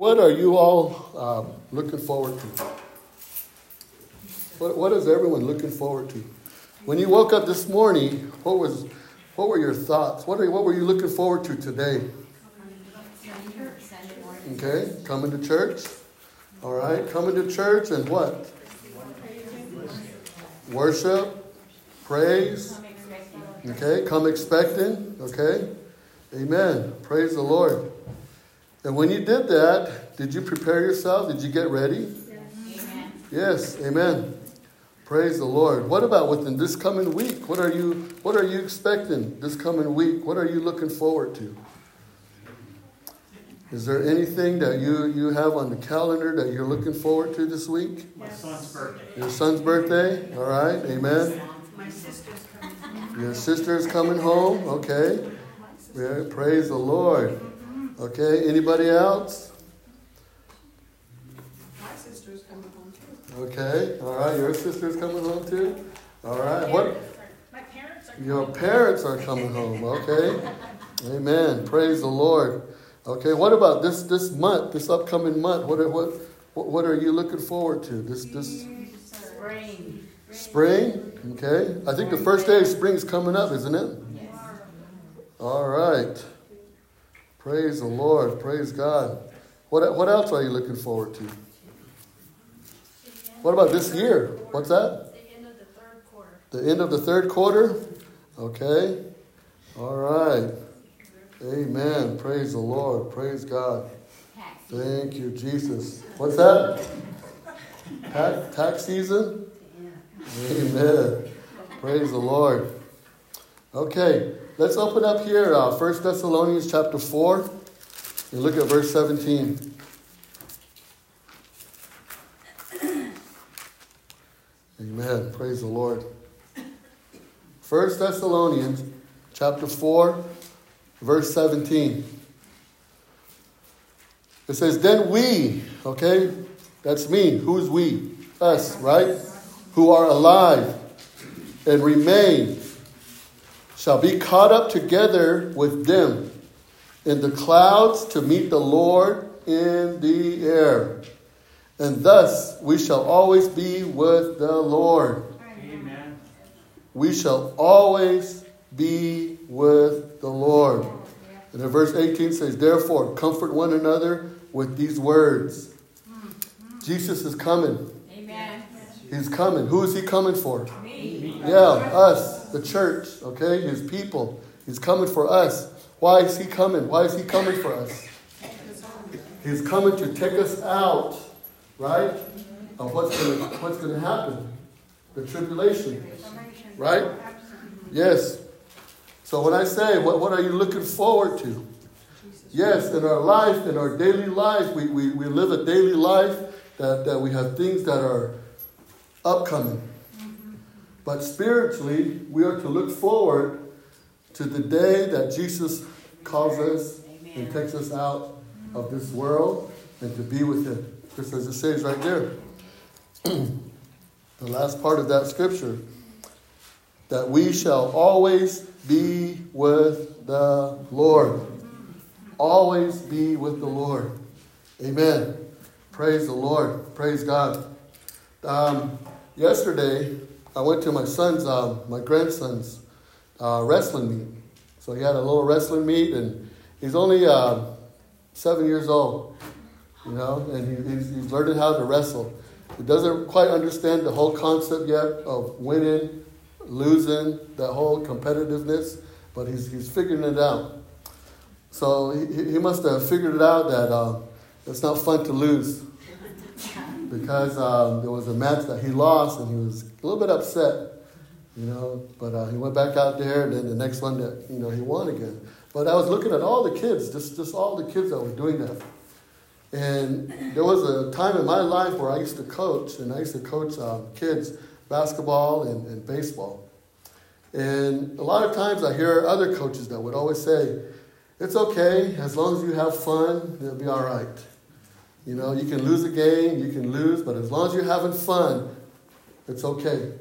What are you all um, looking forward to? What, what is everyone looking forward to? When you woke up this morning, what was what were your thoughts? What, are, what were you looking forward to today? Okay, coming to church. All right, coming to church and what? Worship, praise. Okay, come expecting. Okay, amen. Praise the Lord. And when you did that, did you prepare yourself? Did you get ready? Yes. Amen. Yes, amen. Praise the Lord. What about within this coming week? What are you what are you expecting this coming week? What are you looking forward to? Is there anything that you, you have on the calendar that you're looking forward to this week? My son's birthday. Your son's birthday? All right, amen. My sister's coming. Your sister's coming home, okay. Yeah, praise the Lord. Okay, anybody else? My sister's coming home too. Okay, all right, your sister's coming home too? All right, what? My parents are Your parents are coming home, okay? Amen. Praise the Lord. Okay, what about this this month, this upcoming month? What are, what what are you looking forward to? This this spring. spring? Okay. I think the first day of spring is coming up, isn't it? Yes. All right. Praise the Lord. Praise God. What what else are you looking forward to? What about this year? What's that? The end of the third quarter. The end of the third quarter? Okay. All right. Amen. Praise the Lord. Praise God. Thank you, Jesus. What's that? Tax, tax season? Amen. Praise the Lord. Okay, let's open up here, uh, 1 Thessalonians chapter 4, and look at verse 17. Amen. Praise the Lord. 1 Thessalonians chapter 4, verse 17. It says, Then we, okay, that's me. Who's we? Us, right? Who are alive and remain shall be caught up together with them in the clouds to meet the Lord in the air. And thus we shall always be with the Lord. Amen. We shall always be with the Lord. And then verse 18 says, Therefore, comfort one another with these words. Mm-hmm. Jesus is coming. Amen. He's coming. Who is he coming for? Me. Yeah, us, the church, okay? His people. He's coming for us. Why is he coming? Why is he coming for us? He's coming to take us out, right? Of what's going what's going to happen. The tribulation, right? Yes. So when I say, what, what are you looking forward to? Yes, in our life, in our daily life, we, we, we live a daily life that, that we have things that are upcoming. But spiritually, we are to look forward to the day that Jesus calls us and takes us out of this world and to be with Him. Just as it says right there. the last part of that scripture that we shall always be with the Lord. Always be with the Lord. Amen. Praise the Lord. Praise God. Um, yesterday, I went to my son's, um, my grandson's uh, wrestling meet. So he had a little wrestling meet, and he's only uh, seven years old, you know, and he, he's, he's learning how to wrestle. He doesn't quite understand the whole concept yet of winning, losing, that whole competitiveness, but he's, he's figuring it out. So he, he must have figured it out that uh, it's not fun to lose because um, there was a match that he lost and he was a little bit upset, you know. But uh, he went back out there, and then the next one that you know he won again. But I was looking at all the kids, just just all the kids that were doing that. And there was a time in my life where I used to coach, and I used to coach um, kids basketball and, and baseball. And a lot of times I hear other coaches that would always say, "It's okay as long as you have fun, it'll be all right." You know, you can lose a game, you can lose, but as long as you're having fun, it's okay.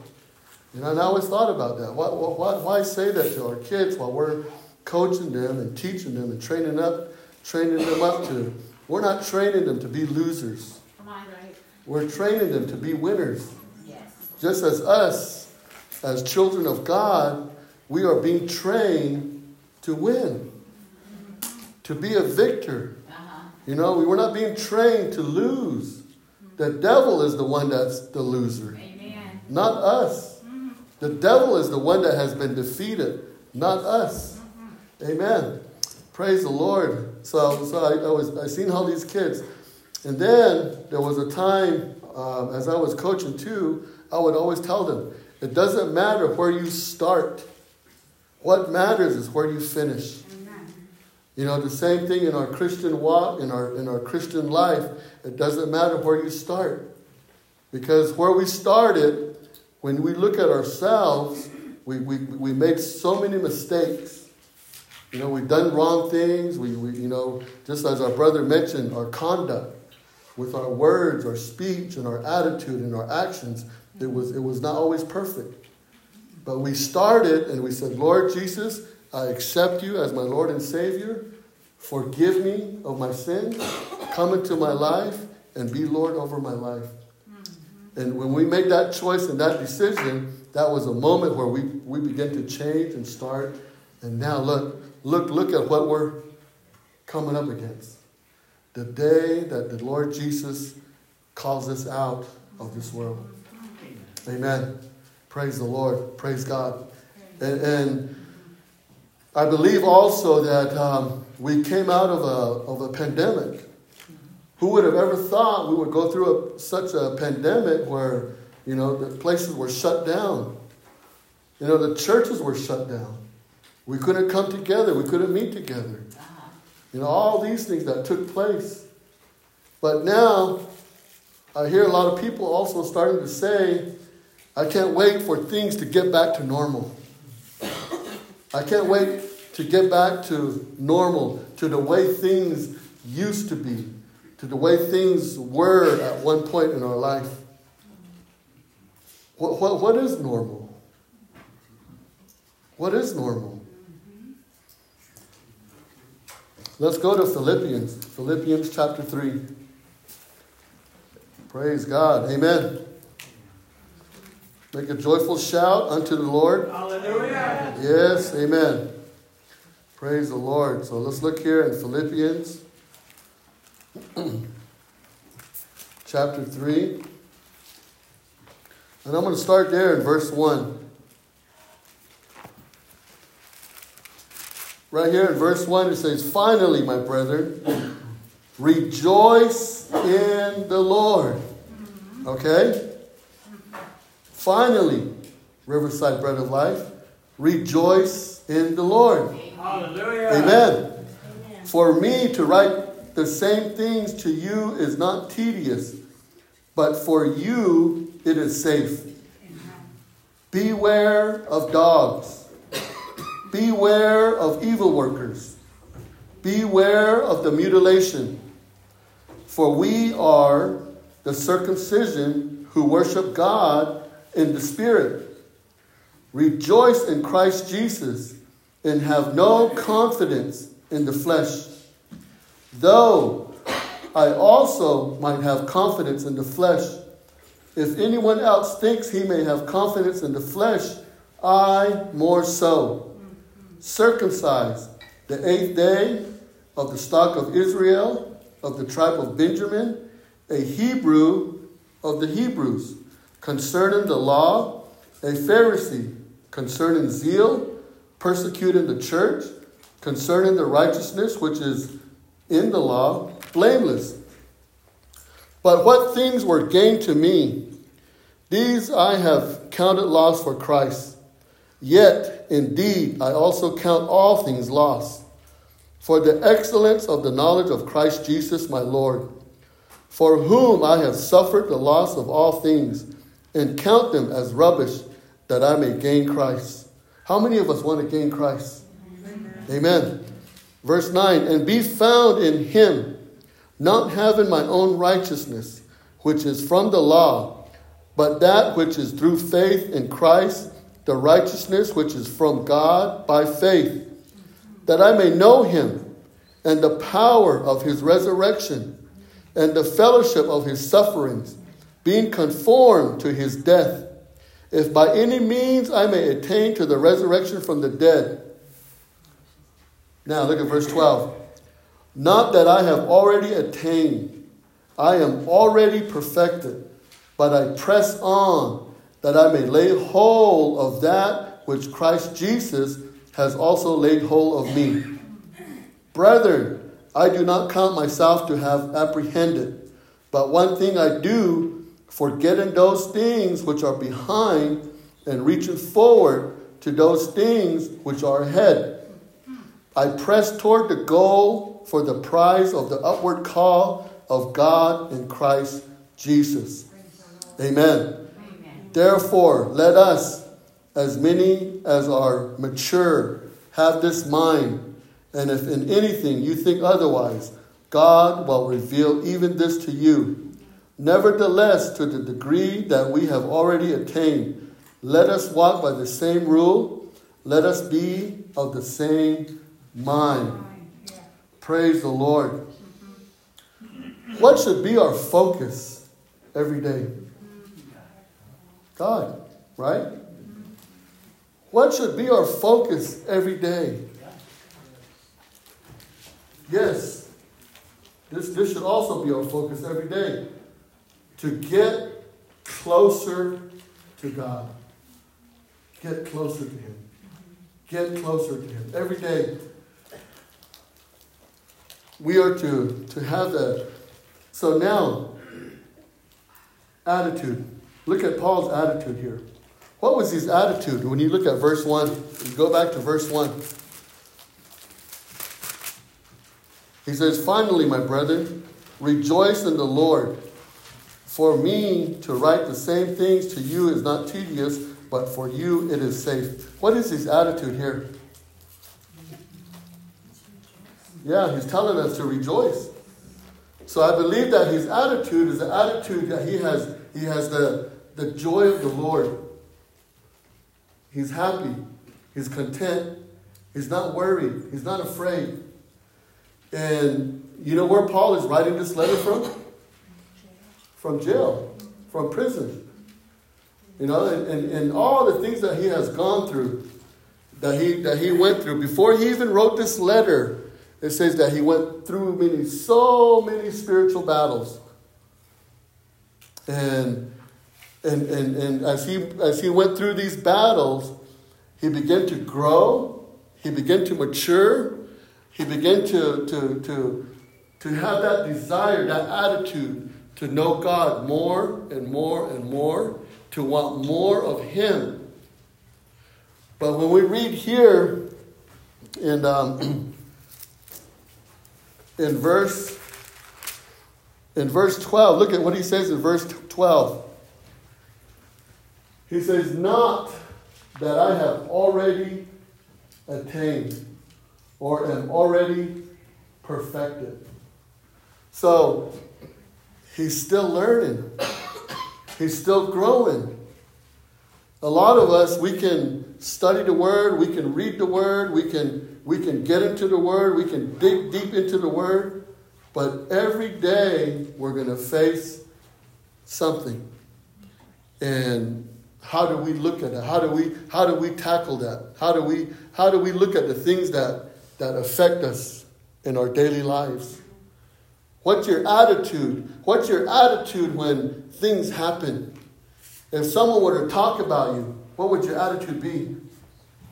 You know, and I always thought about that. Why, why, why say that to our kids while we're coaching them and teaching them and training up, training them up to we're not training them to be losers. Right? We're training them to be winners. Yes. Just as us, as children of God, we are being trained to win, to be a victor. You know, we were not being trained to lose. The devil is the one that's the loser, Amen. not us. The devil is the one that has been defeated, not us. Amen. Praise the Lord. So, so I, I was I seen all these kids, and then there was a time um, as I was coaching too. I would always tell them, it doesn't matter where you start. What matters is where you finish. You know, the same thing in our Christian walk, in our in our Christian life. It doesn't matter where you start. Because where we started, when we look at ourselves, we, we, we made so many mistakes. You know, we've done wrong things. We, we, you know, just as our brother mentioned, our conduct with our words, our speech, and our attitude and our actions, it was, it was not always perfect. But we started and we said, Lord Jesus, I accept you as my Lord and Savior. Forgive me of my sins. Come into my life and be Lord over my life. Mm-hmm. And when we made that choice and that decision, that was a moment where we, we began to change and start. And now look, look, look at what we're coming up against. The day that the Lord Jesus calls us out of this world. Mm-hmm. Amen. Praise the Lord. Praise God. And, and I believe also that um, we came out of a, of a pandemic. Who would have ever thought we would go through a, such a pandemic where, you know, the places were shut down? You know, the churches were shut down. We couldn't come together. We couldn't meet together. You know, all these things that took place. But now, I hear a lot of people also starting to say, I can't wait for things to get back to normal. I can't wait to get back to normal, to the way things used to be, to the way things were at one point in our life. What, what, what is normal? What is normal? Let's go to Philippians, Philippians chapter 3. Praise God. Amen. Make a joyful shout unto the Lord. Hallelujah. Yes, amen. Praise the Lord. So let's look here in Philippians chapter 3. And I'm going to start there in verse 1. Right here in verse 1, it says, Finally, my brethren, rejoice in the Lord. Okay? Finally, Riverside Bread of Life, rejoice in the Lord. Hallelujah. Amen. For me to write the same things to you is not tedious, but for you it is safe. Beware of dogs. Beware of evil workers. Beware of the mutilation. For we are the circumcision who worship God in the Spirit. Rejoice in Christ Jesus and have no confidence in the flesh. Though I also might have confidence in the flesh. If anyone else thinks he may have confidence in the flesh, I more so. Circumcised the eighth day of the stock of Israel, of the tribe of Benjamin, a Hebrew of the Hebrews, concerning the law, a Pharisee, concerning zeal, persecuting the church, concerning the righteousness which is in the law, blameless. But what things were gained to me, these I have counted loss for Christ. Yet, indeed, I also count all things lost for the excellence of the knowledge of Christ Jesus my Lord, for whom I have suffered the loss of all things, and count them as rubbish, that I may gain Christ. How many of us want to gain Christ? Amen. Amen. Verse 9, and be found in him, not having my own righteousness, which is from the law, but that which is through faith in Christ, the righteousness which is from God by faith, that I may know him and the power of his resurrection, and the fellowship of his sufferings, being conformed to his death, if by any means I may attain to the resurrection from the dead. Now look at verse 12. Not that I have already attained, I am already perfected, but I press on that I may lay hold of that which Christ Jesus has also laid hold of me. Brethren, I do not count myself to have apprehended, but one thing I do, forgetting those things which are behind and reaching forward to those things which are ahead. I press toward the goal for the prize of the upward call of God in Christ Jesus. Amen. Amen. Therefore, let us, as many as are mature, have this mind. And if in anything you think otherwise, God will reveal even this to you. Nevertheless, to the degree that we have already attained, let us walk by the same rule. Let us be of the same mind. Praise the Lord. What should be our focus every day? God, right? What should be our focus every day? Yes, this, this should also be our focus every day. To get closer to God. Get closer to Him. Get closer to Him. Every day, we are to, to have that. So now, attitude. Look at Paul's attitude here. What was his attitude when you look at verse 1? Go back to verse 1. He says, Finally, my brethren, rejoice in the Lord. For me to write the same things to you is not tedious, but for you it is safe. What is his attitude here? Yeah, he's telling us to rejoice. So I believe that his attitude is the attitude that he has. He has the, the joy of the Lord. He's happy. He's content. He's not worried. He's not afraid. And you know where Paul is writing this letter from? From jail, from prison. You know, and, and, and all the things that he has gone through, that he, that he went through. Before he even wrote this letter, it says that he went through many, so many spiritual battles. And, and, and, and as, he, as he went through these battles, he began to grow, he began to mature, he began to, to, to, to have that desire, that attitude to know God more and more and more, to want more of Him. But when we read here in, um, in verse in verse 12, look at what he says in verse 12. He says, Not that I have already attained or am already perfected. So he's still learning, he's still growing. A lot of us, we can study the word, we can read the word, we can, we can get into the word, we can dig deep into the word, but every day we're going to face something. And how do we look at it? How do we how do we tackle that? How do we how do we look at the things that that affect us in our daily lives? What's your attitude? What's your attitude when things happen? If someone were to talk about you, what would your attitude be?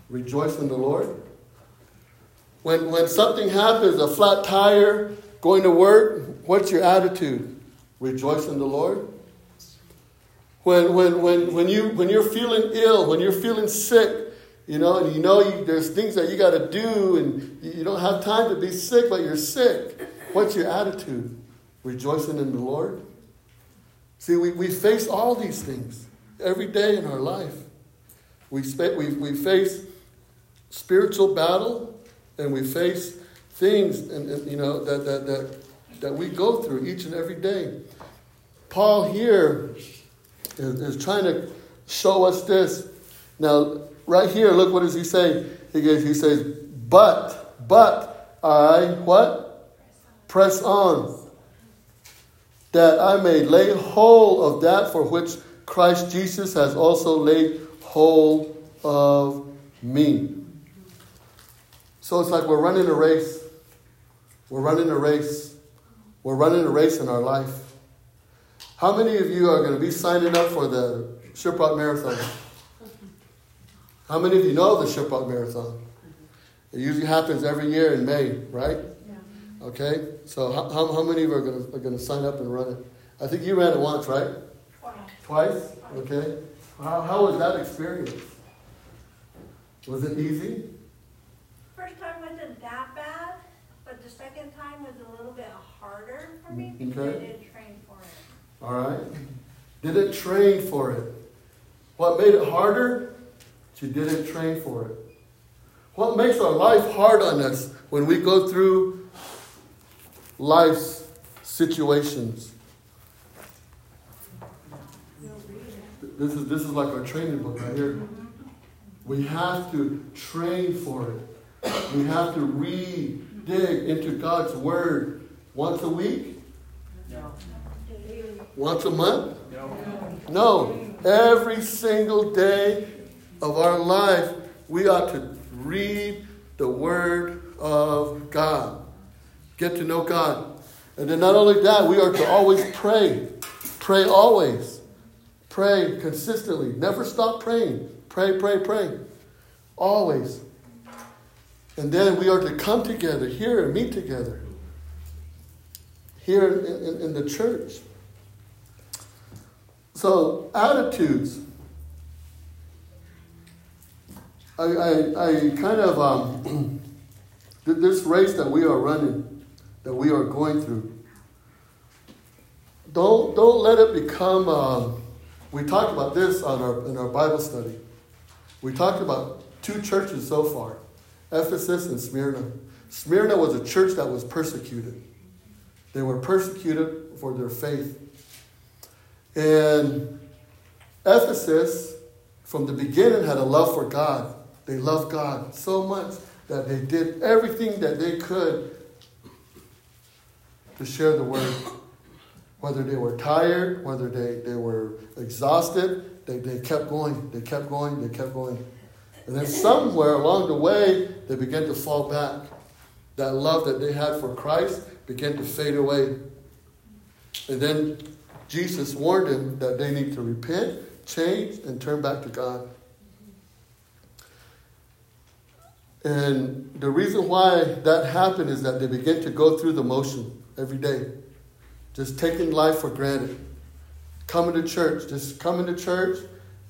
Rejoice in the Lord? When, when something happens, a flat tire, going to work, what's your attitude? Rejoice in the Lord? When, when, when, when, you, when you're feeling ill, when you're feeling sick, you know, and you know you, there's things that you got to do, and you don't have time to be sick, but you're sick. What's your attitude? Rejoicing in the Lord? See, we, we face all these things every day in our life. We, we, we face spiritual battle, and we face things and, and, you know that, that, that, that we go through each and every day. Paul here is, is trying to show us this. Now, right here, look what does he say? He, he says, but, but I what? Press on. That I may lay hold of that for which Christ Jesus has also laid hold of me. So it's like we're running a race. We're running a race. We're running a race in our life. How many of you are going to be signing up for the Shiprock Marathon? How many of you know the Shiprock Marathon? It usually happens every year in May, right? Okay, so how, how, many of you are going, to, are going to sign up and run it? I think you ran it once, right? Twice? Okay. How, how was that experience? Was it easy? First time wasn't that bad, but the second time was a little bit harder for me because I Okay. didn't train for it. All right. Didn't train for it. What made it harder? She didn't train for it. What makes our life hard on us when we go through life's situations? This is this is like our training book right here. We have to train for it. We have to read, dig into God's word once a week, No. once a month. No. No, every single day of our life, we ought to read the Word of God. Get to know God. And then not only that, we are to always pray. Pray always. Pray consistently. Never stop praying. Pray, pray, pray. Always. And then we are to come together here and meet together. Here in, in, in the church. So, attitudes. I, I, I kind of, um, this race that we are running, that we are going through, don't, don't let it become, um, we talked about this on our, in our Bible study. We talked about two churches so far Ephesus and Smyrna. Smyrna was a church that was persecuted, they were persecuted for their faith. And Ephesus, from the beginning, had a love for God. They loved God so much that they did everything that they could to share the word. Whether they were tired, whether they, they were exhausted, they, they kept going, they kept going, they kept going. And then somewhere along the way, they began to fall back. That love that they had for Christ began to fade away. And then Jesus warned them that they need to repent, change, and turn back to God. And the reason why that happened is that they began to go through the motion every day, just taking life for granted. Coming to church, just coming to church,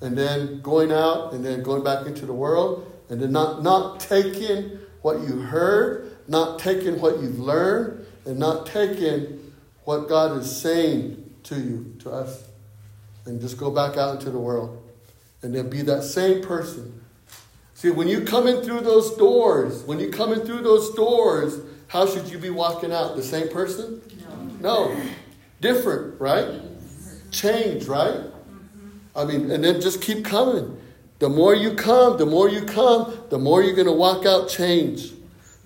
and then going out, and then going back into the world, and then not, not taking what you heard, not taking what you've learned, and not taking what God is saying to you, to us, and just go back out into the world and then be that same person. See, when you come in through those doors, when you come in through those doors, how should you be walking out? The same person? No. No. Different, right? Change, right? I mean, and then just keep coming. The more you come, the more you come, the more you're going to walk out change.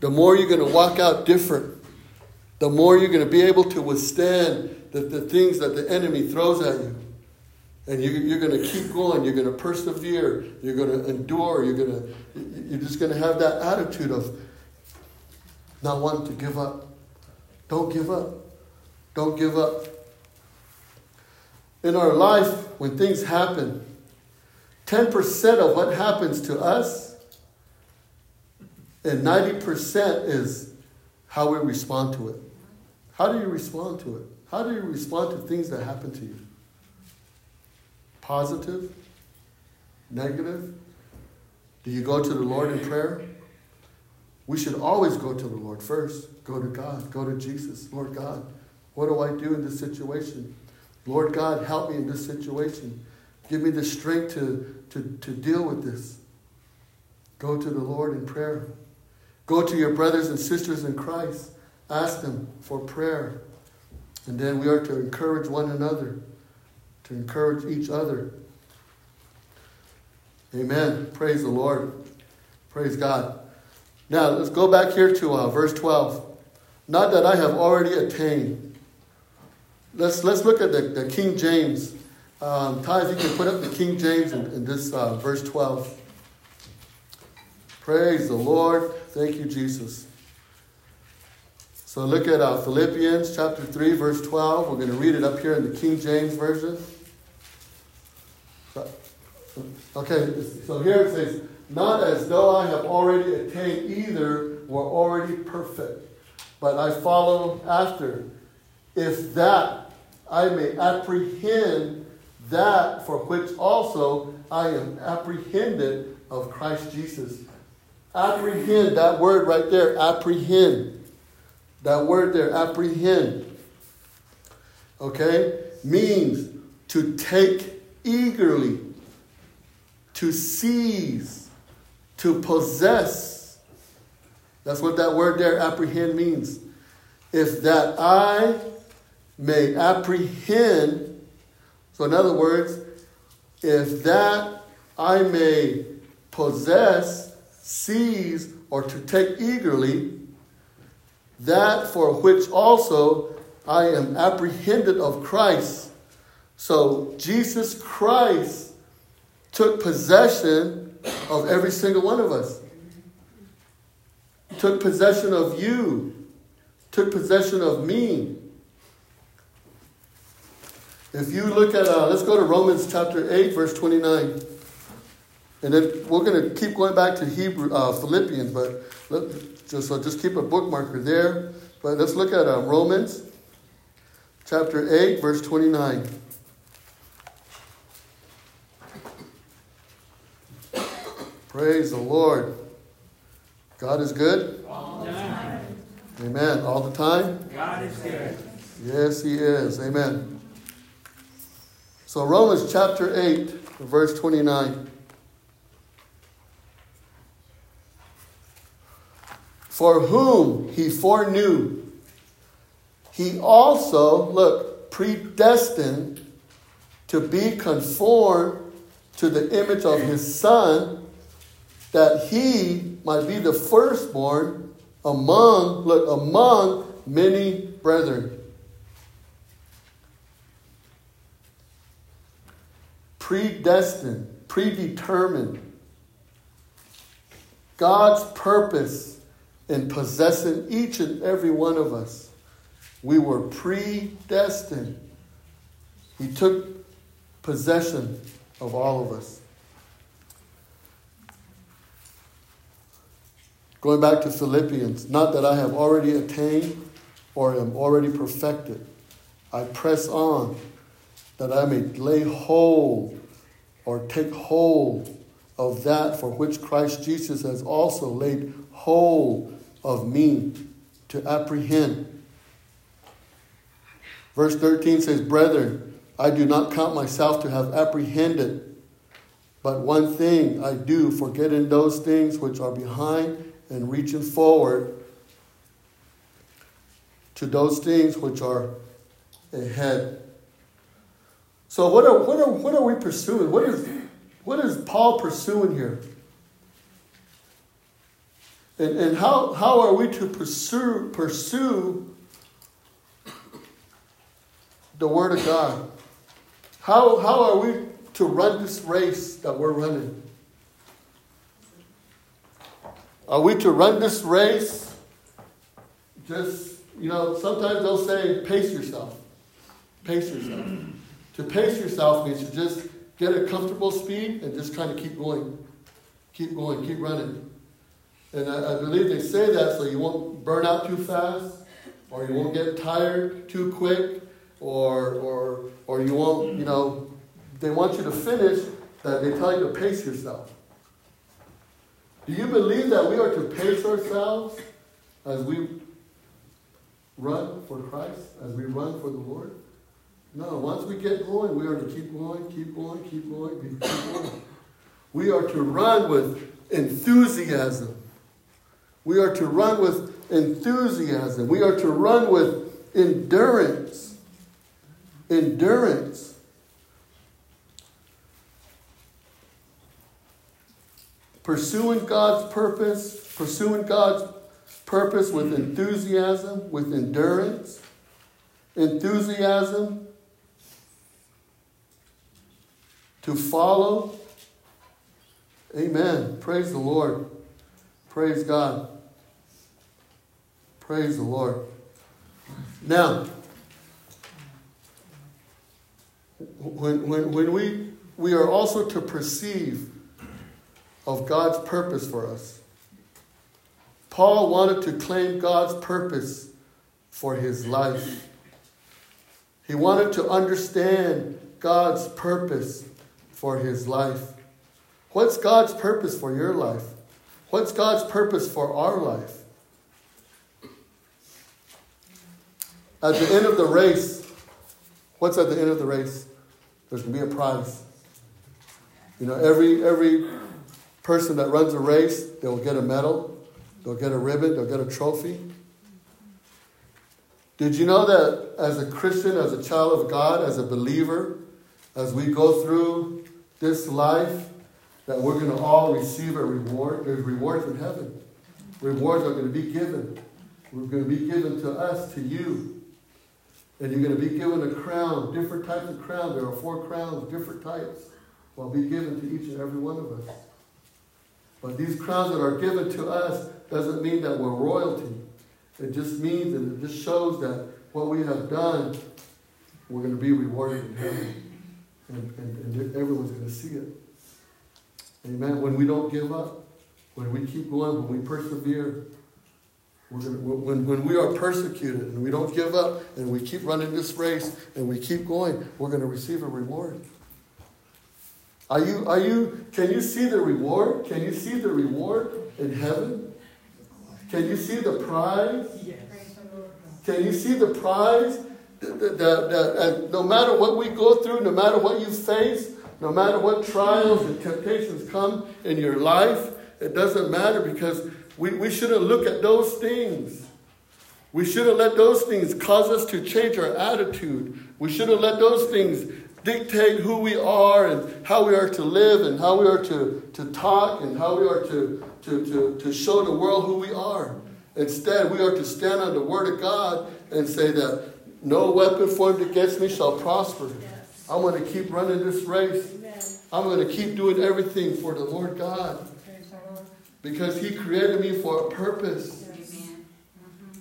The more you're going to walk out different. The more you're going to be able to withstand the, the things that the enemy throws at you. And you, you're going to keep going. You're going to persevere. You're going to endure. You're going to, you're just going to have that attitude of not wanting to give up. Don't give up. Don't give up. In our life, when things happen, 10% of what happens to us and 90% is how we respond to it. How do you respond to it? How do you respond to things that happen to you? Positive? Negative? Do you go to the Lord in prayer? We should always go to the Lord first. Go to God. Go to Jesus. Lord God, what do I do in this situation? Lord God, help me in this situation. Give me the strength to, to, to deal with this. Go to the Lord in prayer. Go to your brothers and sisters in Christ. Ask them for prayer. And then we are to encourage one another, to encourage each other. Amen. Praise the Lord. Praise God. Now, let's go back here to uh, verse 12. Not that I have already attained. Let's, let's look at the, the King James. Um, Ty, if you can put up the King James in, in this uh, verse 12. Praise the Lord. Thank you, Jesus. So look at uh, Philippians chapter 3, verse 12. We're going to read it up here in the King James Version. Okay, so here it says, Not as though I have already attained either were already perfect, but I follow after, if that I may apprehend that for which also I am apprehended of Christ Jesus. Apprehend, that word right there, apprehend. That word there, apprehend, okay, means to take eagerly, to seize, to possess. That's what that word there, apprehend, means. If that I may apprehend, so in other words, if that I may possess, seize, or to take eagerly, that for which also I am apprehended of Christ. So Jesus Christ took possession of every single one of us. Took possession of you. Took possession of me. If you look at, uh, let's go to Romans chapter 8, verse 29. And then we're going to keep going back to Hebrew, uh, Philippians, but let, just, so just keep a bookmarker there. But let's look at uh, Romans chapter 8, verse 29. Praise the Lord. God is good. All the time. Amen. All the time. God is good. Yes, He is. Amen. So, Romans chapter 8, verse 29. For whom He foreknew, He also, look, predestined to be conformed to the image of His Son, that He might be the firstborn among, look, among many brethren. predestined, predetermined. God's purpose in possessing each and every one of us. We were predestined. He took possession of all of us. Going back to Philippians, not that I have already attained or am already perfected. I press on that I may lay hold or take hold of that for which Christ Jesus has also laid hold of me to apprehend. Verse 13 says, Brethren, I do not count myself to have apprehended, but one thing I do, forgetting those things which are behind and reaching forward to those things which are ahead. So what are, what are, what are we pursuing? What is, what is Paul pursuing here? And, and how, how are we to pursue, pursue the Word of God? How, how are we to run this race that we're running? Are we to run this race? Just, you know, sometimes they'll say, pace yourself. Pace yourself. To pace yourself means to just get a comfortable speed and just kind of keep going. Keep going, keep running. And I, I, believe they say that so you won't burn out too fast, or you won't get tired too quick, or, or, or you won't, you know, they want you to finish, that they tell you to pace yourself. Do you believe that we are to pace ourselves as we run for Christ, as we run for the Lord? No, once we get going, we are to keep going, keep going, keep going, keep going. We are to run with enthusiasm. We are to run with enthusiasm. We are to run with endurance. Endurance. Pursuing God's purpose, pursuing God's purpose with enthusiasm, with endurance, enthusiasm to follow. Amen. Praise the Lord. Praise God. Praise the Lord. Now, when, when, when we, we are also to perceive of God's purpose for us. Paul wanted to claim God's purpose for his life. He wanted to understand God's purpose for his life. What's God's purpose for your life? What's God's purpose for our life? At the end of the race, what's at the end of the race? There's going to be a prize. You know, every every person that runs a race, they'll get a medal, they'll get a ribbon, they'll get a trophy. Did you know that as a Christian, as a child of God, as a believer, as we go through this life, that we're going to all receive a reward? There's rewards in heaven. Rewards are going to be given. We're going to be given to us, to you. And you're going to be given a crown, different types of crowns. There are four crowns, different types, will be given to each and every one of us. But these crowns that are given to us doesn't mean that we're royalty. It just means and it just shows that what we have done, we're going to be rewarded in heaven. And, and, and everyone's going to see it. Amen. When we don't give up, when we keep going, when we persevere, Gonna, when, when we are persecuted and we don't give up and we keep running this race and we keep going, we're going to receive a reward. Are you, are you, can you see the reward? Can you see the reward in heaven? Can you see the prize? Yes. Can you see the prize? That, that no matter what we go through, no matter what you face, no matter what trials and temptations come in your life, it doesn't matter because we, we shouldn't look at those things. We shouldn't let those things cause us to change our attitude. We shouldn't let those things dictate who we are and how we are to live and how we are to, to talk and how we are to, to, to, to show the world who we are. Instead, we are to stand on the Word of God and say that no weapon formed against me shall prosper. Yes. I'm going to keep running this race. Amen. I'm going to keep doing everything for the Lord God because He created me for a purpose. Mm-hmm.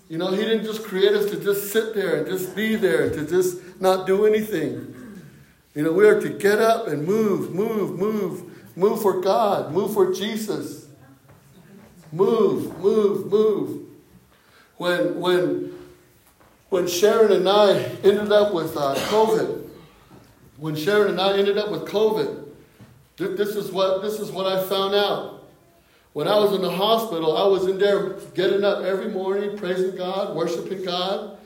You know, He didn't just create us to just sit there and just be there, to just not do anything. You know, we are to get up and move, move, move, move for God, move for Jesus. Move, move, move. When, when, when Sharon and I ended up with uh, COVID, when Sharon and I ended up with COVID, this is what this is what I found out. When I was in the hospital, I was in there getting up every morning, praising God, worshiping God,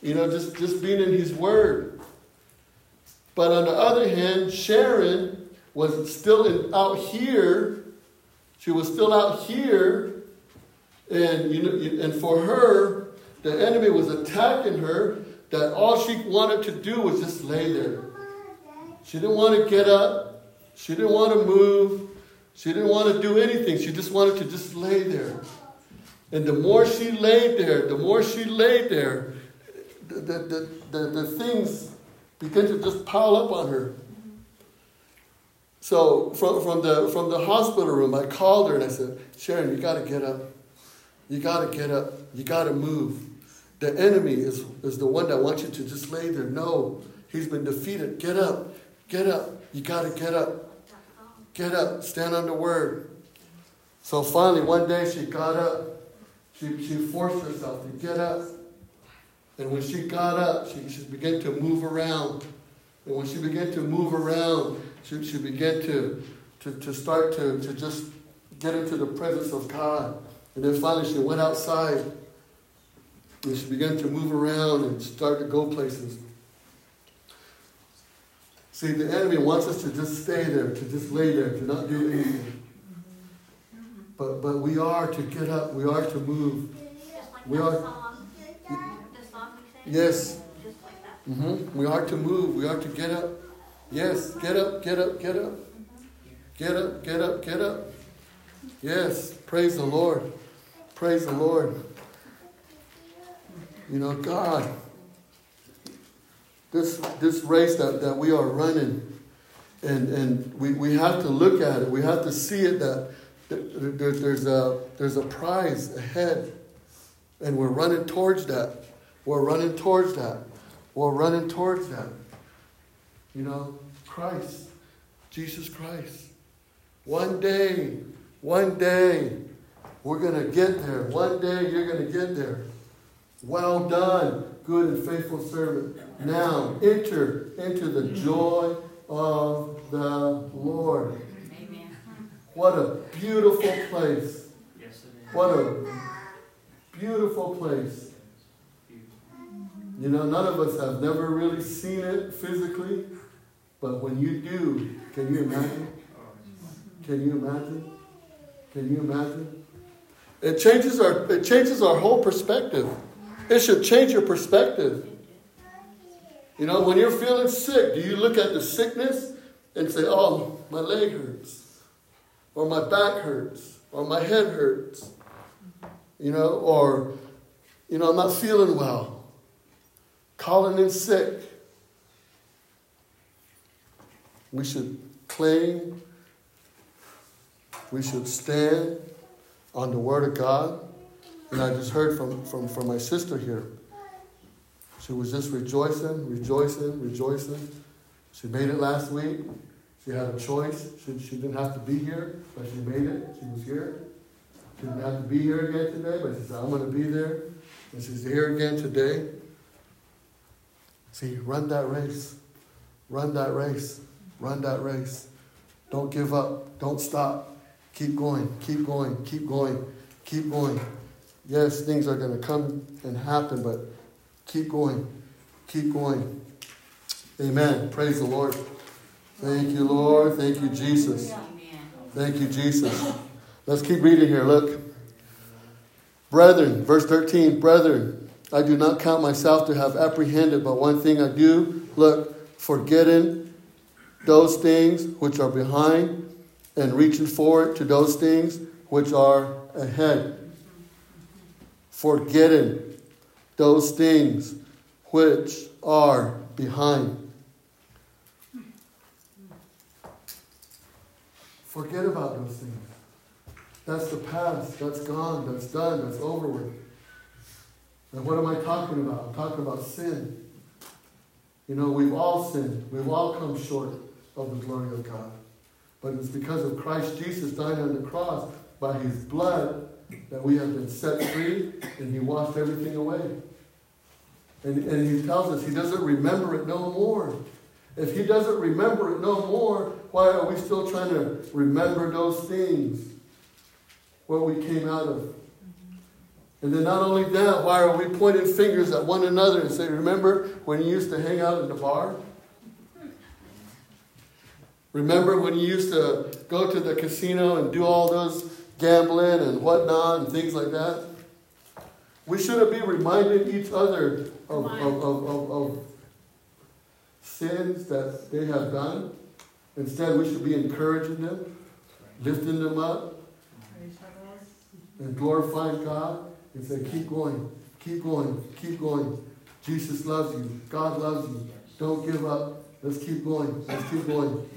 you know, just, just being in His Word. But on the other hand, Sharon was still in, out here. She was still out here. And, you know, and for her, the enemy was attacking her, that all she wanted to do was just lay there. She didn't want to get up. She didn't want to move. She didn't want to do anything. She just wanted to just lay there. And the more she laid there, the more she laid there, the, the, the, the, things began to just pile up on her. So from, from, the, from the hospital room, I called her and I said, Sharon, you got to get up. You got to get up. You got to move. The enemy is, is the one that wants you to just lay there. No, he's been defeated. Get up. Get up. You got to get up. Get up, stand on the word. So finally, one day she got up. She, she forced herself to get up. And when she got up, she, she began to move around. And when she began to move around, she, she began to, to, to start to, to just get into the presence of God. And then finally, she went outside. And she began to move around and start to go places. See, the enemy wants us to just stay there, to just lay there, to not do anything. But, but we are to get up, we are to move. we are. Yes. Mm-hmm. We are to move, we are to get up. Yes, get up, get up, get up. Get up, get up, get up. Yes, praise the Lord. Praise the Lord. You know, God, this, this race that, that we are running, and, and we, we have to look at it. We have to see it that there, there's, a, there's a prize ahead. And we're running towards that. We're running towards that. We're running towards that. You know, Christ, Jesus Christ. One day, one day, we're going to get there. One day, you're going to get there. Well done, good and faithful servant. Now, enter into the joy of the Lord. Amen. What a beautiful place. Yes, it is. What a beautiful place. You know, none of us have never really seen it physically, but when you do, can you imagine? Can you imagine? Can you imagine? It changes our it changes our whole perspective. It should change your perspective. You know, when you're feeling sick, do you look at the sickness and say, "Oh, my leg hurts," or "My back hurts," or "My head hurts," you know, or you know, "I'm not feeling well," calling in sick. We should claim we should stand on the Word of God. And I just heard from, from, from my sister here. She was just rejoicing, rejoicing, rejoicing. She made it last week. She had a choice. She, she didn't have to be here, but she made it. She was here. She didn't have to be here again today, but she said, I'm going to be there. And she's here again today. See, run that race. Run that race. Run that race. Don't give up. Don't stop. Keep going, keep going, keep going, keep going. Yes, things are going to come and happen, but keep going, keep going. Amen. Praise the Lord. Thank you, Lord. Thank you, Jesus. Thank you, Jesus. Let's keep reading here. Look. Brethren, verse 13, brethren, I do not count myself to have apprehended, but one thing I do, look, forgetting those things which are behind and reaching forward to those things which are ahead. Forgetting those things which are behind. Forget about those things. That's the past. That's gone. That's done. That's over with. And what am I talking about? I'm talking about sin. You know, we've all sinned. We've all come short of the glory of God. But it's because of Christ Jesus dying on the cross by his blood that we have been set free and he washed everything away. And, and he tells us he doesn't remember it no more. If he doesn't remember it no more, why are we still trying to remember those things where we came out of? And then not only that, why are we pointing fingers at one another and say, remember when you used to hang out in the bar? Remember when you used to go to the casino and do all those gambling and whatnot and things like that? We shouldn't be reminding each other of, of, of, of, of sins that they have done. Instead, we should be encouraging them, lifting them up, and glorifying God and say, keep going, keep going, keep going. Jesus loves you. God loves you. Don't give up. Let's keep going. Let's keep going.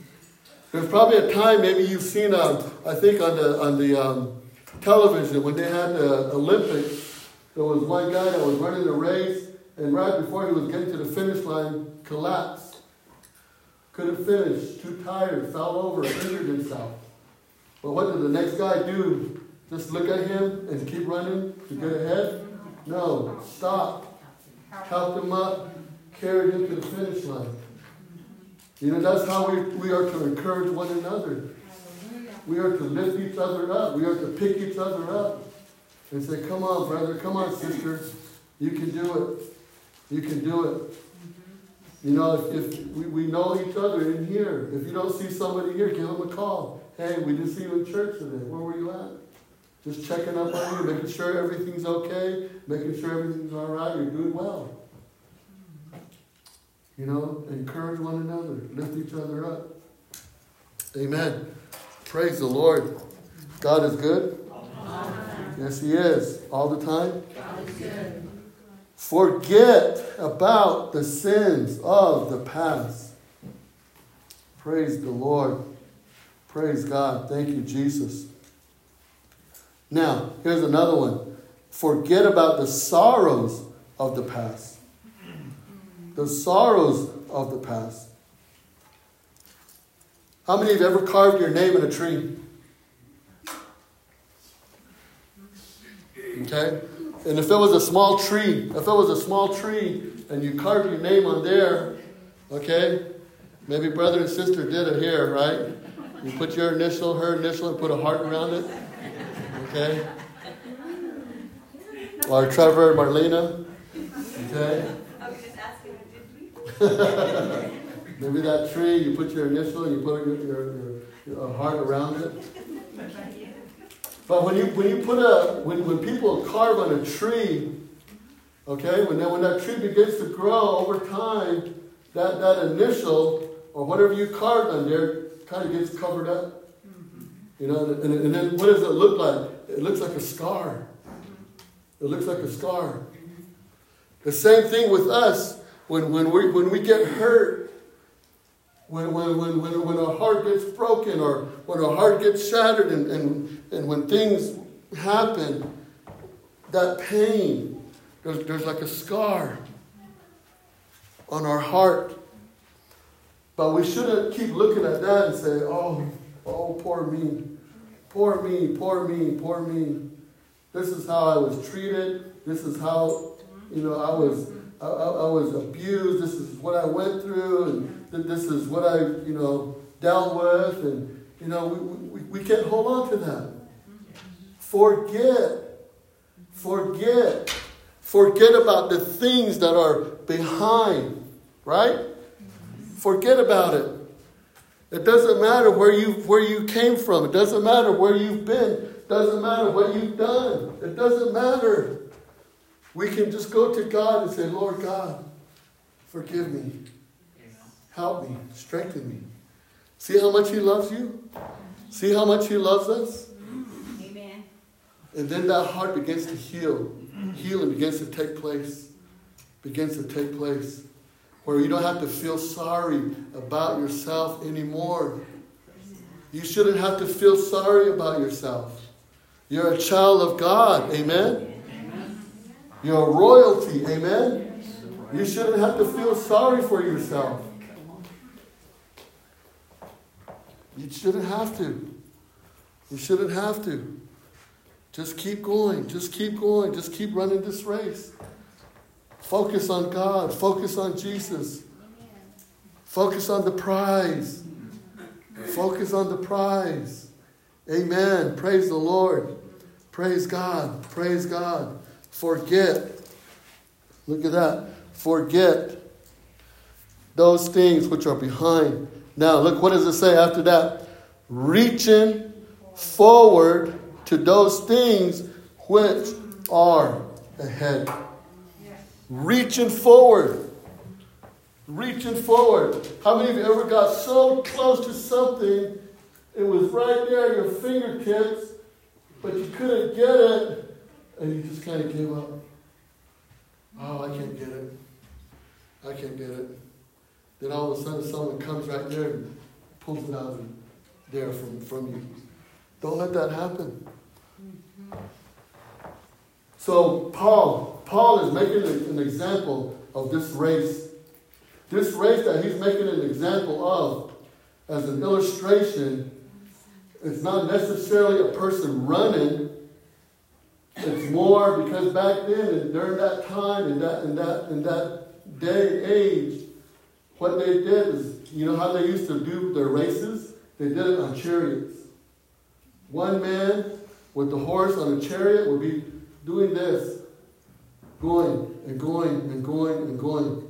There's probably a time maybe you've seen, uh, I think on the on the um, television when they had the Olympics, there was one guy that was running a race, and right before he was getting to the finish line, collapsed. Couldn't finish, too tired, fell over, injured himself. But what did the next guy do? Just look at him and keep running to get ahead? No, stop, helped him up, carry him to the finish line. You know, that's how we, we are to encourage one another. We are to lift each other up. We are to pick each other up and say, Come on, brother. Come on, sister. You can do it. You can do it. You know, if, if we, we know each other in here, if you don't see somebody here, give them a call. Hey, we didn't see you in church today. Where were you at? Just checking up on you, making sure everything's okay, making sure everything's all right, you're doing well. You know, encourage one another, lift each other up. Amen. Praise the Lord. God is good? Yes, He is. All the time? Forget about the sins of the past. Praise the Lord. Praise God. Thank you, Jesus. Now, here's another one. Forget about the sorrows of the past. The sorrows of the past. How many have ever carved your name in a tree? Okay? And if it was a small tree, if it was a small tree and you carved your name on there, okay? Maybe brother and sister did it here, right? You put your initial, her initial, and put a heart around it. Okay? Or Trevor and Marlena. Okay? I was just asking, did we? Maybe that tree, you put your initial you put your, your, your, heart around it. But when you when you put a when, when people carve on a tree, okay, when that when that tree begins to grow over time, that, that initial or whatever you carved on there kind of gets covered up. You know, and, and then what does it look like? It looks like a scar. It looks like a scar. The same thing with us when, when, we, when we get hurt, when, when, when, when, when our heart gets broken or when our heart gets shattered and, and, and when things happen, that pain, there's, there's like a scar on our heart. But we shouldn't keep looking at that and say, oh, oh, poor me. Poor me, poor me, poor me. This is how I was treated. This is how, you know, I was, I, I, was abused. This is what I went through, and th- this is what I, you know, dealt with, and you know, we, we, we can't hold on to that. Forget, forget, forget about the things that are behind, right? Forget about it. It doesn't matter where you where you came from. It doesn't matter where you've been. It doesn't matter what you've done. It doesn't matter. We can just go to God and say, Lord God, forgive me. Help me. Strengthen me. See how much He loves you? See how much He loves us? Amen. And then that heart begins to heal. Healing begins to take place. Begins to take place. Where you don't have to feel sorry about yourself anymore. You shouldn't have to feel sorry about yourself. You're a child of God. Amen. You're a royalty. Amen. You shouldn't have to feel sorry for yourself. You shouldn't have to. You shouldn't have to. Just keep going. Just keep going. Just keep running this race. Focus on God. Focus on Jesus. Focus on the prize. Focus on the prize. Amen. Praise the Lord. Praise God. Praise God. Forget. Look at that. Forget those things which are behind. Now, look, what does it say after that? Reaching forward to those things which are ahead. Reaching forward. Reaching forward. How many of you ever got so close to something, it was right there at your fingertips, but you couldn't get it, and you just kind of gave up? Oh, I can't get it. I can't get it. Then all of a sudden, someone comes right there and pulls it out of there from, from you. Don't let that happen. Mm-hmm. So Paul, Paul is making an example of this race. This race that he's making an example of as an illustration, it's not necessarily a person running. It's more because back then and during that time and that in that in that day age, what they did is, you know how they used to do their races? They did it on chariots. One man with the horse on a chariot would be doing this, going and going and going and going.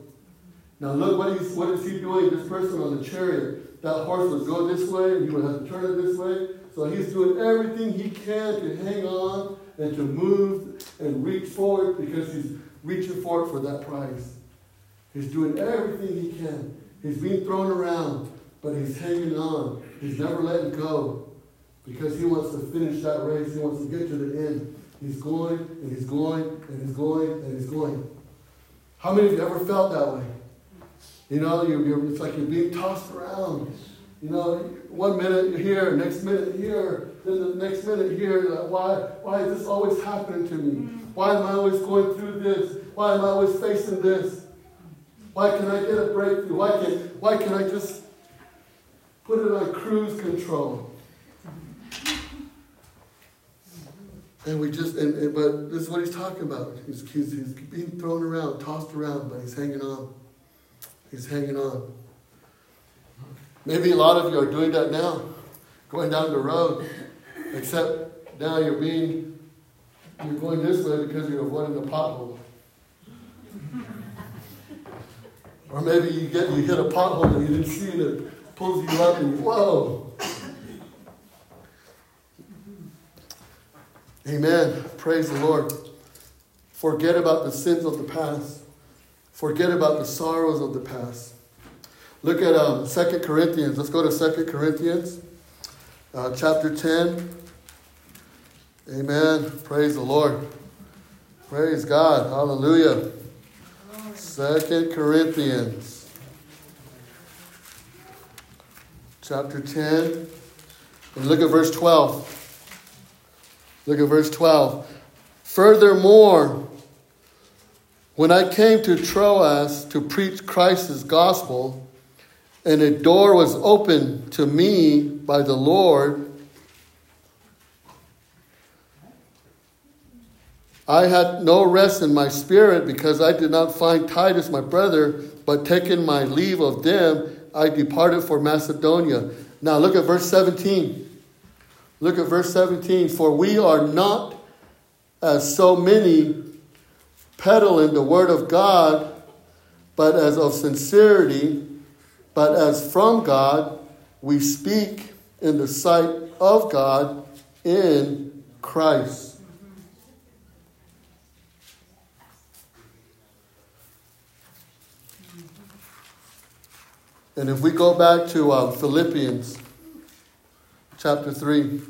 Now look what he's what is he doing? This person on the chariot, that horse would go this way, and he would have to turn it this way. So he's doing everything he can to hang on and to move and reach forward because he's reaching forward for that prize. He's doing everything he can. He's being thrown around, but he's hanging on. He's never letting go. because he wants to finish that race. He wants to get to the end. He's going and he's going and he's going and he's going. How many of you ever felt that way? You know, you're, you're, it's like you're being tossed around. You know, one minute you're here, next minute here, then the next minute here. Like, why, why is this always happening to me? Why am I always going through this? Why am I always facing this? Why can I get a breakthrough? Why can, why can I just put it on cruise control? And we just, and, and, but this is what he's talking about. He's, he's, he's being thrown around, tossed around, but he's hanging on. He's hanging on. Maybe a lot of you are doing that now, going down the road, except now you're being, you're going this way because you're avoiding the pothole. Or maybe you get you hit a pothole and you didn't see it, it pulls you up and you, whoa. Amen. Praise the Lord. Forget about the sins of the past. Forget about the sorrows of the past. Look at um, 2 Corinthians. Let's go to 2 Corinthians, uh, chapter 10. Amen. Praise the Lord. Praise God. Hallelujah. 2 Corinthians, chapter 10. And look at verse 12. Look at verse 12. Furthermore, when I came to Troas to preach Christ's gospel, and a door was opened to me by the Lord, I had no rest in my spirit because I did not find Titus my brother, but taking my leave of them, I departed for Macedonia. Now look at verse 17. Look at verse 17. For we are not as so many peddling the word of God, but as of sincerity, but as from God, we speak in the sight of God in Christ. And if we go back to uh, Philippians chapter 3.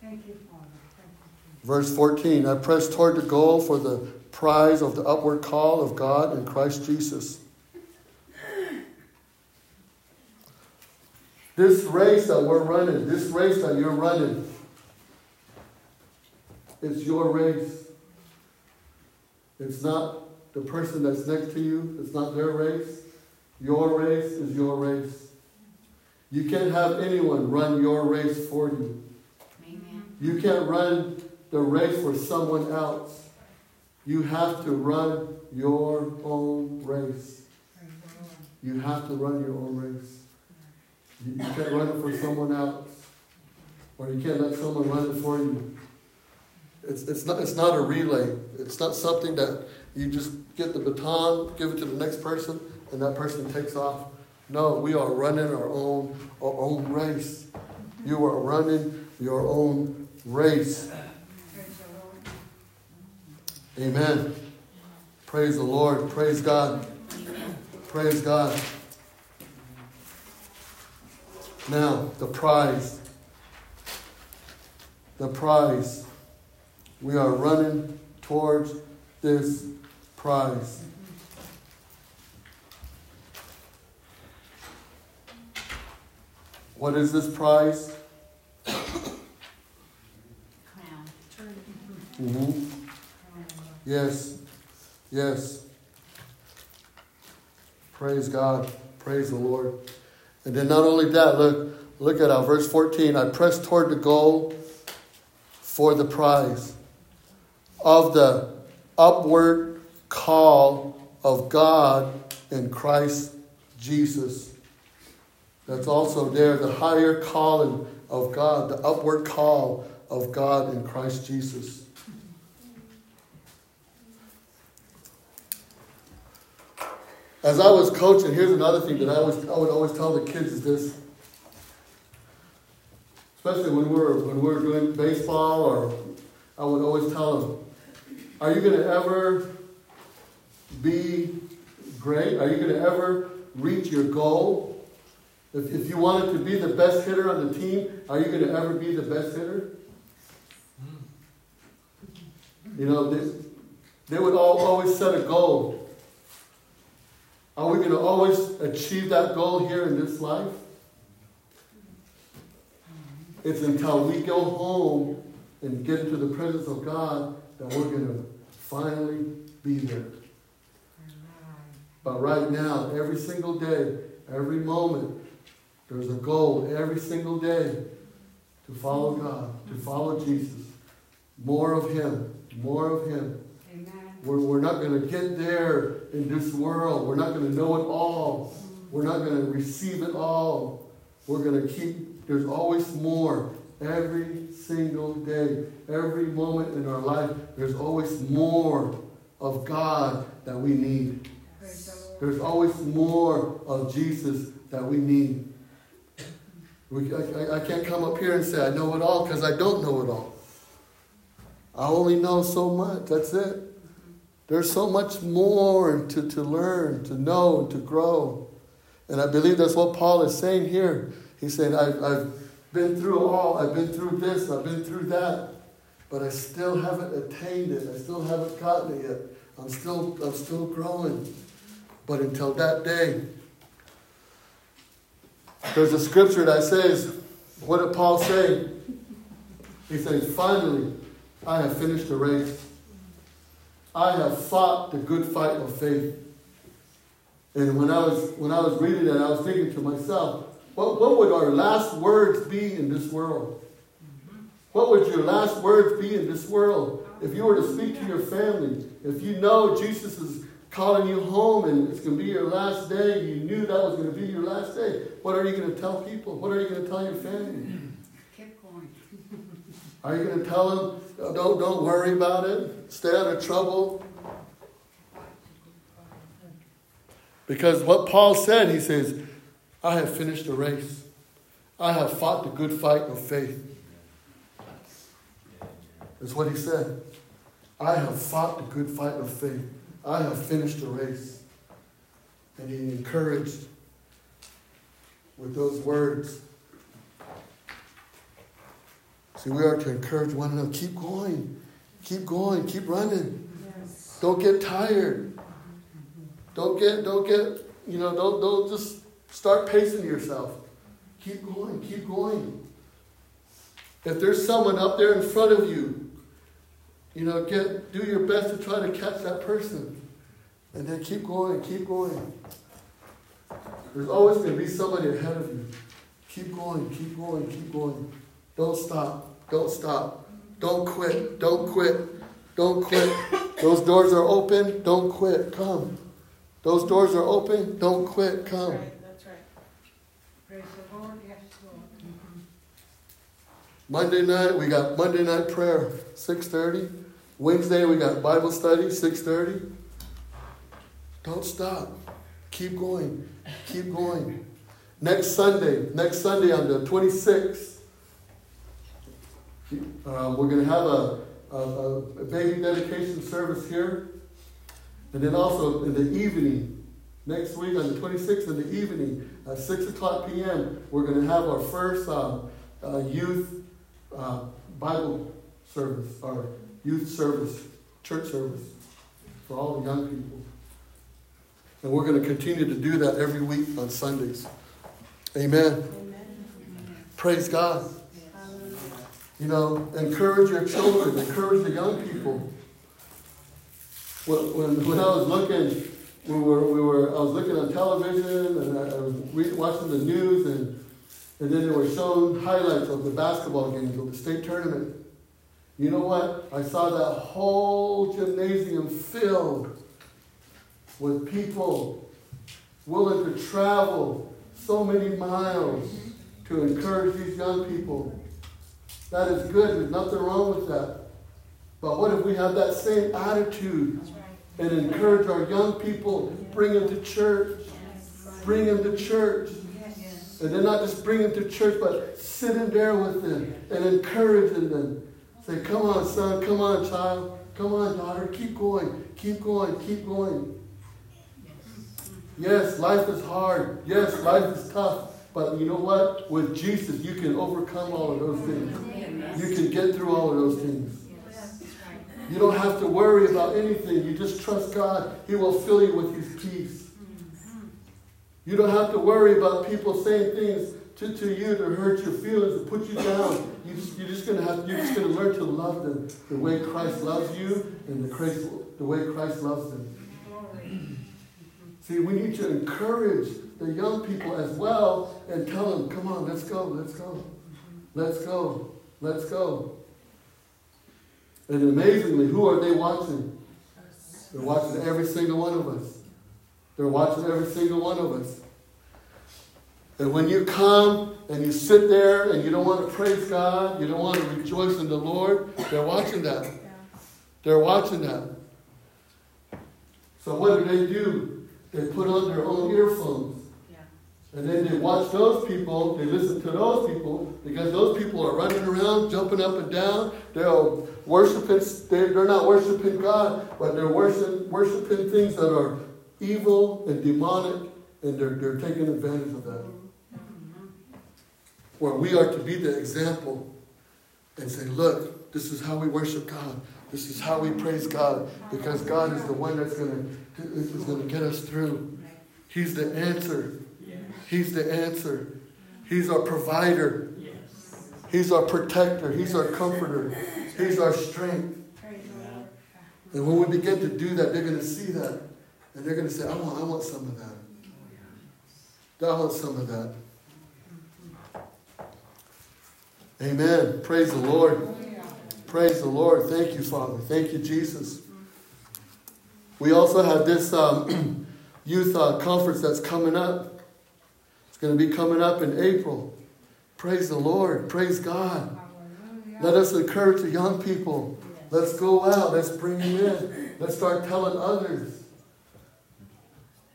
Thank you, Father. Thank you. Verse 14 I press toward the goal for the prize of the upward call of God in Christ Jesus. This race that we're running, this race that you're running, it's your race. It's not the person that's next to you, it's not their race. Your race is your race. You can't have anyone run your race for you. Amen. You can't run the race for someone else. You have to run your own race. Praise the Lord. You have to run your own race. You, you can't run it for someone else. Or you can't let someone run it for you. It's, it's, not, it's not a relay. It's not something that you just get the baton, give it to the next person, and that person takes off. No, we are running our own, our own race. You are running your own race. Amen. Praise the Lord. Praise God. Praise God. Now, the prize. The prize. We are running towards this prize. What is this prize? Crown. hmm Yes. Yes. Praise God. Praise the Lord. And then not only that, look, look at our verse 14. I press toward the goal for the prize of the upward call of God in Christ Jesus. That's also there, the higher calling of God, the upward call of God in Christ Jesus. As I was coaching, here's another thing that I, always, I would always tell the kids is this. Especially when we were when we were doing baseball, or I would always tell them, "Are you going to ever be great? Are you going to ever reach your goal? If, if you wanted to be the best hitter on the team, are you going to ever be the best hitter? Hmm. You know, they, they would all always set a goal. Are we going to always achieve that goal here in this life? It's until we go home and get into the presence of God that we're going to finally be there. But right now, every single day, every moment, there's a goal every single day to follow God, to follow Jesus. More of Him, more of Him. Amen. We're, we're not going to get there in this world. We're not going to know it all. We're not going to receive it all. We're going to keep, there's always more. Every single day, every moment in our life, there's always more of God that we need. There's always more of Jesus that we need. We, I, I- I can't come up here and say I know it all because I don't know it all. I only know so much. That's it. There's so much more to, to learn, to know, and to grow. And I believe that's what Paul is saying here. He's saying, I've, I've been through all, I've been through this, I've been through that, but I still haven't attained it. I still haven't gotten it yet. I'm still, I'm still growing. But until that day, there's a scripture that says, what did Paul say? He says, finally, I have finished the race. I have fought the good fight of faith. And when I was when I was reading that, I was thinking to myself, what, what would our last words be in this world? What would your last words be in this world? If you were to speak to your family, if you know Jesus is calling you home and it's going to be your last day, you knew that was going to be your last day, what are you going to tell people? What are you going to tell your family? Keep going. Are you going to tell them, "Oh, don't, don't worry about it, stay out of trouble? Because what Paul said, he says, I have finished the race. I have fought the good fight of faith. That's what he said. I have fought the good fight of faith. I have finished the race. And he encouraged with those words. See, we are to encourage one another. Keep going. Keep going. Keep running. Yes. Don't get tired. Don't get, don't get, you know, don't, don't just start pacing yourself. Keep going, keep going. If there's someone up there in front of you, you know, get, do your best to try to catch that person. And then keep going, keep going. There's always going to be somebody ahead of you. Keep going, keep going, keep going. Don't stop, don't stop. Don't quit, don't quit, don't quit. Those doors are open, don't quit, come. Those doors are open, don't quit, come. right, that's right. Praise the Lord. Yes, Lord. Monday night, we got Monday night prayer, 6.30. Wednesday, we got Bible study, 6.30. Don't stop. Keep going. Keep going. Next Sunday, next Sunday on the 26th, um, we're going to have a, a, a baby dedication service here. And then also in the evening, next week on the 26th in the evening at 6 o'clock p.m., we're going to have our first uh, uh, youth uh, Bible service, our youth service, church service for all the young people. And we're going to continue to do that every week on Sundays. Amen. Praise God. You know, encourage your children, encourage the young people. When, when, when I was looking, we were, we were, I was looking on television and I, I was re- watching the news and, and then they were showing highlights of the basketball games of the state tournament. You know what? I saw that whole gymnasium filled with people willing to travel so many miles to encourage these young people. That is good. There's nothing wrong with that. But what if we have that same attitude and encourage our young people, bring them to church, bring them to church. And then not just bring them to church, but sitting there with them and encouraging them. Say, come on, son, come on, child, come on, daughter, keep going, keep going, keep going. Yes, life is hard. Yes, life is tough. But you know what? With Jesus, you can overcome all of those things. You can get through all of those things. You don't have to worry about anything. You just trust God. He will fill you with His peace. You don't have to worry about people saying things to, to you to hurt your feelings, to put you down. You just, you're just gonna have you're just gonna learn to love them the way Christ loves you and the Christ the way Christ loves them. See, we need to encourage the young people as well and tell them, come on, let's go, let's go, let's go, let's go. And amazingly, who are they watching? They're watching every single one of us. They're watching every single one of us. And when you come and you sit there and you don't want to praise God, you don't want to rejoice in the Lord, they're watching that. They're watching that. So what do they do? They put on their own earphones. And then they watch those people, they listen to those people, because those people are running around, jumping up and down. They're worshiping, they're, not worshiping God, but they're worship, worshiping things that are evil and demonic, and they're, they're taking advantage of that. Where we are to be the example and say, look, this is how we worship God. This is how we praise God, because God is the one that's going to is going to get us through. He's the answer. He's the answer. He's our provider. He's our protector. He's our comforter. He's our strength. And when we begin to do that, they're going to see that. And they're going to say, I want, I want some of that. I want some of that. Amen. Praise the Lord. Praise the Lord. Thank you, Father. Thank you, Jesus. We also have this um, youth uh, conference that's coming up. It's going to be coming up in April. Praise the Lord. Praise God. Let us encourage the young people. Let's go out. Let's bring them in. Let's start telling others.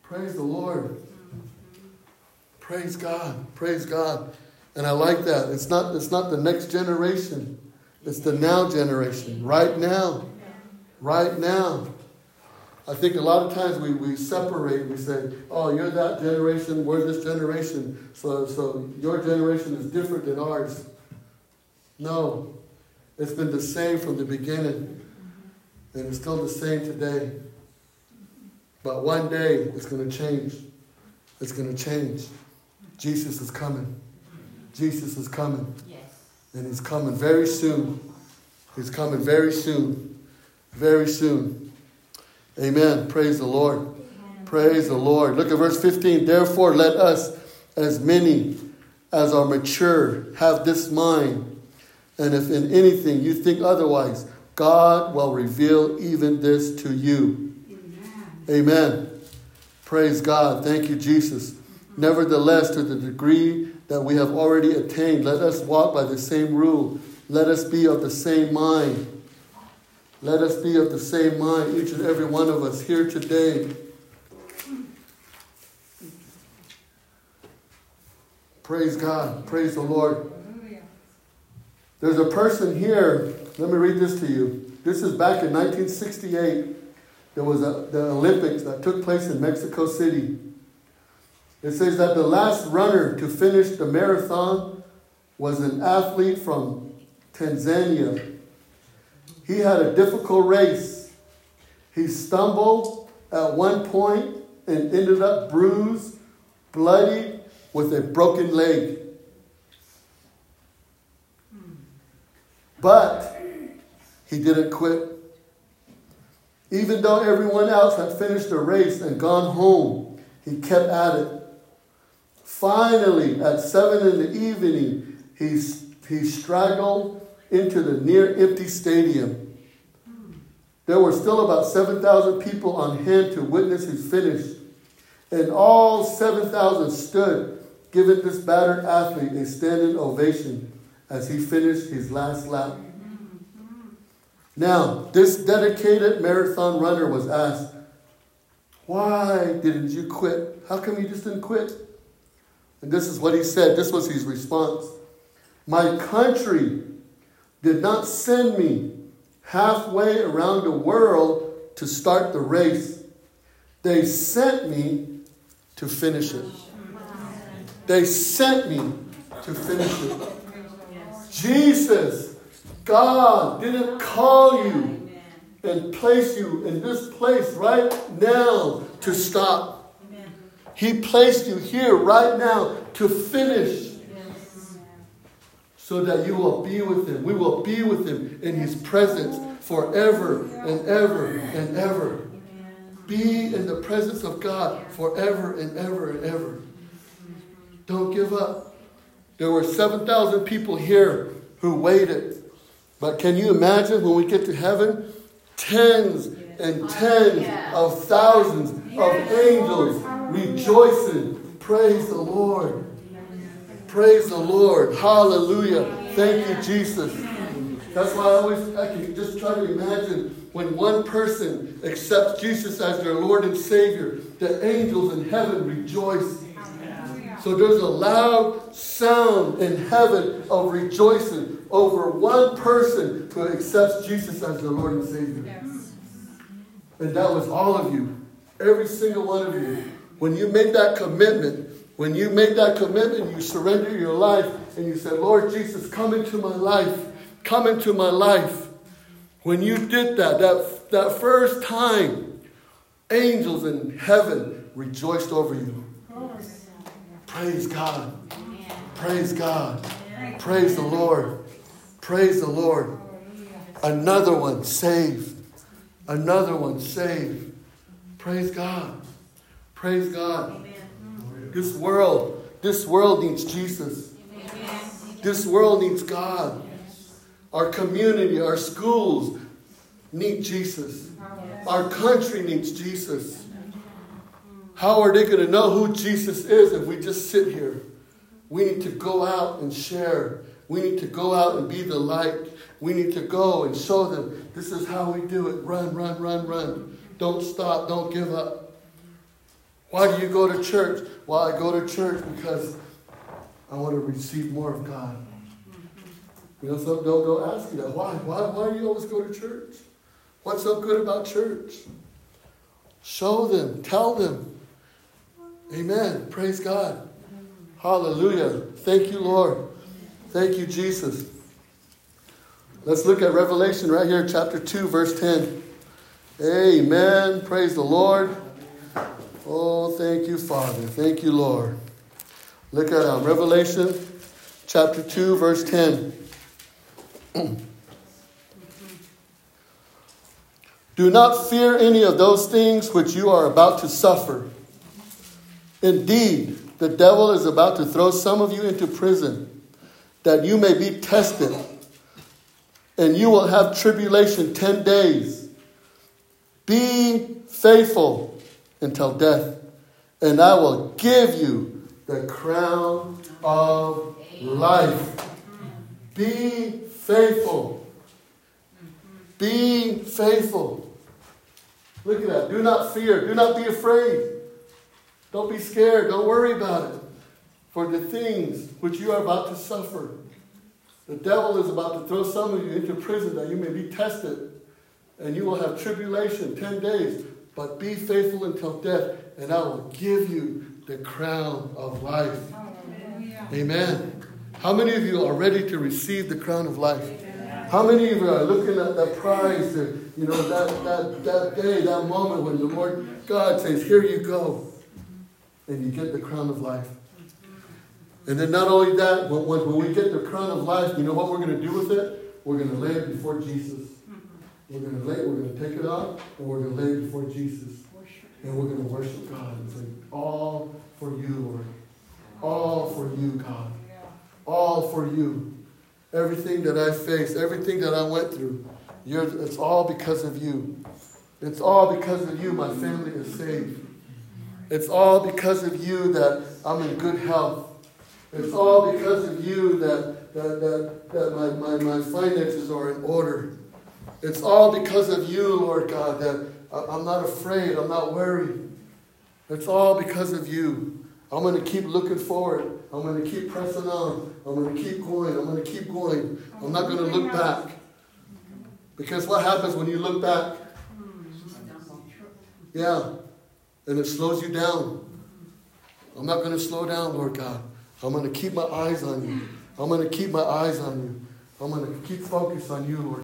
Praise the Lord. Praise God. Praise God. And I like that. It's not, it's not the next generation. It's the now generation. Right now. Right now. I think a lot of times we, we separate. We say, oh, you're that generation, we're this generation. So, so your generation is different than ours. No. It's been the same from the beginning. And it's still the same today. But one day it's going to change. It's going to change. Jesus is coming. Jesus is coming. Yes. And he's coming very soon. He's coming very soon. Very soon. Amen. Praise the Lord. Praise the Lord. Look at verse 15. Therefore, let us, as many as are mature, have this mind. And if in anything you think otherwise, God will reveal even this to you. Amen. Praise God. Thank you, Jesus. Nevertheless, to the degree that we have already attained, let us walk by the same rule. Let us be of the same mind. Let us be of the same mind, each and every one of us here today. Praise God. Praise the Lord. There's a person here. Let me read this to you. This is back in 1968. There was a, the Olympics that took place in Mexico City. It says that the last runner to finish the marathon was an athlete from Tanzania. He had a difficult race. He stumbled at one point and ended up bruised, bloody, with a broken leg. But he didn't quit. Even though everyone else had finished the race and gone home, he kept at it. Finally, at seven in the evening, he, he straggled into the near empty stadium. There were still about 7,000 people on hand to witness his finish, and all 7,000 stood, giving this battered athlete a standing ovation as he finished his last lap. Now, this dedicated marathon runner was asked, Why didn't you quit? How come you just didn't quit? And this is what he said. This was his response My country did not send me halfway around the world to start the race. They sent me to finish it. They sent me to finish it. Jesus, God didn't call you and place you in this place right now to stop. He placed you here right now to finish so that you will be with him. We will be with him in his presence forever and ever and ever. Be in the presence of God forever and ever and ever. Don't give up. There were 7,000 people here who waited. But can you imagine when we get to heaven? Tens and tens of thousands of angels rejoicing. Praise the Lord. Praise the Lord. Hallelujah. Thank you, Jesus. That's why I always I can just try to imagine when one person accepts Jesus as their Lord and Savior, the angels in heaven rejoice. So there's a loud sound in heaven of rejoicing over one person who accepts Jesus as their Lord and Savior. And that was all of you, every single one of you. When you made that commitment, when you made that commitment, you surrender your life and you said, Lord Jesus, come into my life. Come into my life. When you did that, that, that first time, angels in heaven rejoiced over you. Praise God. Praise God. Praise the Lord. Praise the Lord. Another one saved. Another one saved. Praise God. Praise God. This world, this world needs Jesus. This world needs God. Our community, our schools need Jesus. Our country needs Jesus. How are they going to know who Jesus is if we just sit here? We need to go out and share. We need to go out and be the light. We need to go and show them this is how we do it. Run, run, run, run. Don't stop. Don't give up. Why do you go to church? Well, I go to church because I want to receive more of God. You know, some don't, don't ask you that. Why? Why? Why do you always go to church? What's so good about church? Show them. Tell them. Amen. Praise God. Hallelujah. Thank you, Lord. Thank you, Jesus. Let's look at Revelation right here, chapter 2, verse 10. Amen. Praise the Lord. Oh, thank you, Father. Thank you, Lord. Look at um, Revelation chapter 2, verse 10. Do not fear any of those things which you are about to suffer. Indeed, the devil is about to throw some of you into prison, that you may be tested, and you will have tribulation ten days. Be faithful until death, and I will give you the crown of life. Be faithful. Be faithful. Look at that. Do not fear. Do not be afraid. Don't be scared. Don't worry about it. For the things which you are about to suffer. The devil is about to throw some of you into prison that you may be tested. And you will have tribulation 10 days. But be faithful until death, and I will give you the crown of life. Amen. How many of you are ready to receive the crown of life? How many of you are looking at that prize, you know, that, that, that day, that moment when the Lord God says, Here you go, and you get the crown of life? And then not only that, when, when we get the crown of life, you know what we're going to do with it? We're going to lay it before Jesus. We're going to lay it, we're going to take it off, and we're going to lay it before Jesus. And we're going to worship God and say, All for you, Lord. All for you, God. All for you. Everything that I faced, everything that I went through, it's all because of you. It's all because of you my family is saved. It's all because of you that I'm in good health. It's all because of you that, that, that, that my, my, my finances are in order. It's all because of you, Lord God, that I'm not afraid. I'm not worried. It's all because of you. I'm going to keep looking forward. I'm going to keep pressing on. I'm going to keep going. I'm going to keep going. I'm not going to look back. Because what happens when you look back? Yeah. And it slows you down. I'm not going to slow down, Lord God. I'm going to keep my eyes on you. I'm going to keep my eyes on you. I'm going to keep focused on you, Lord.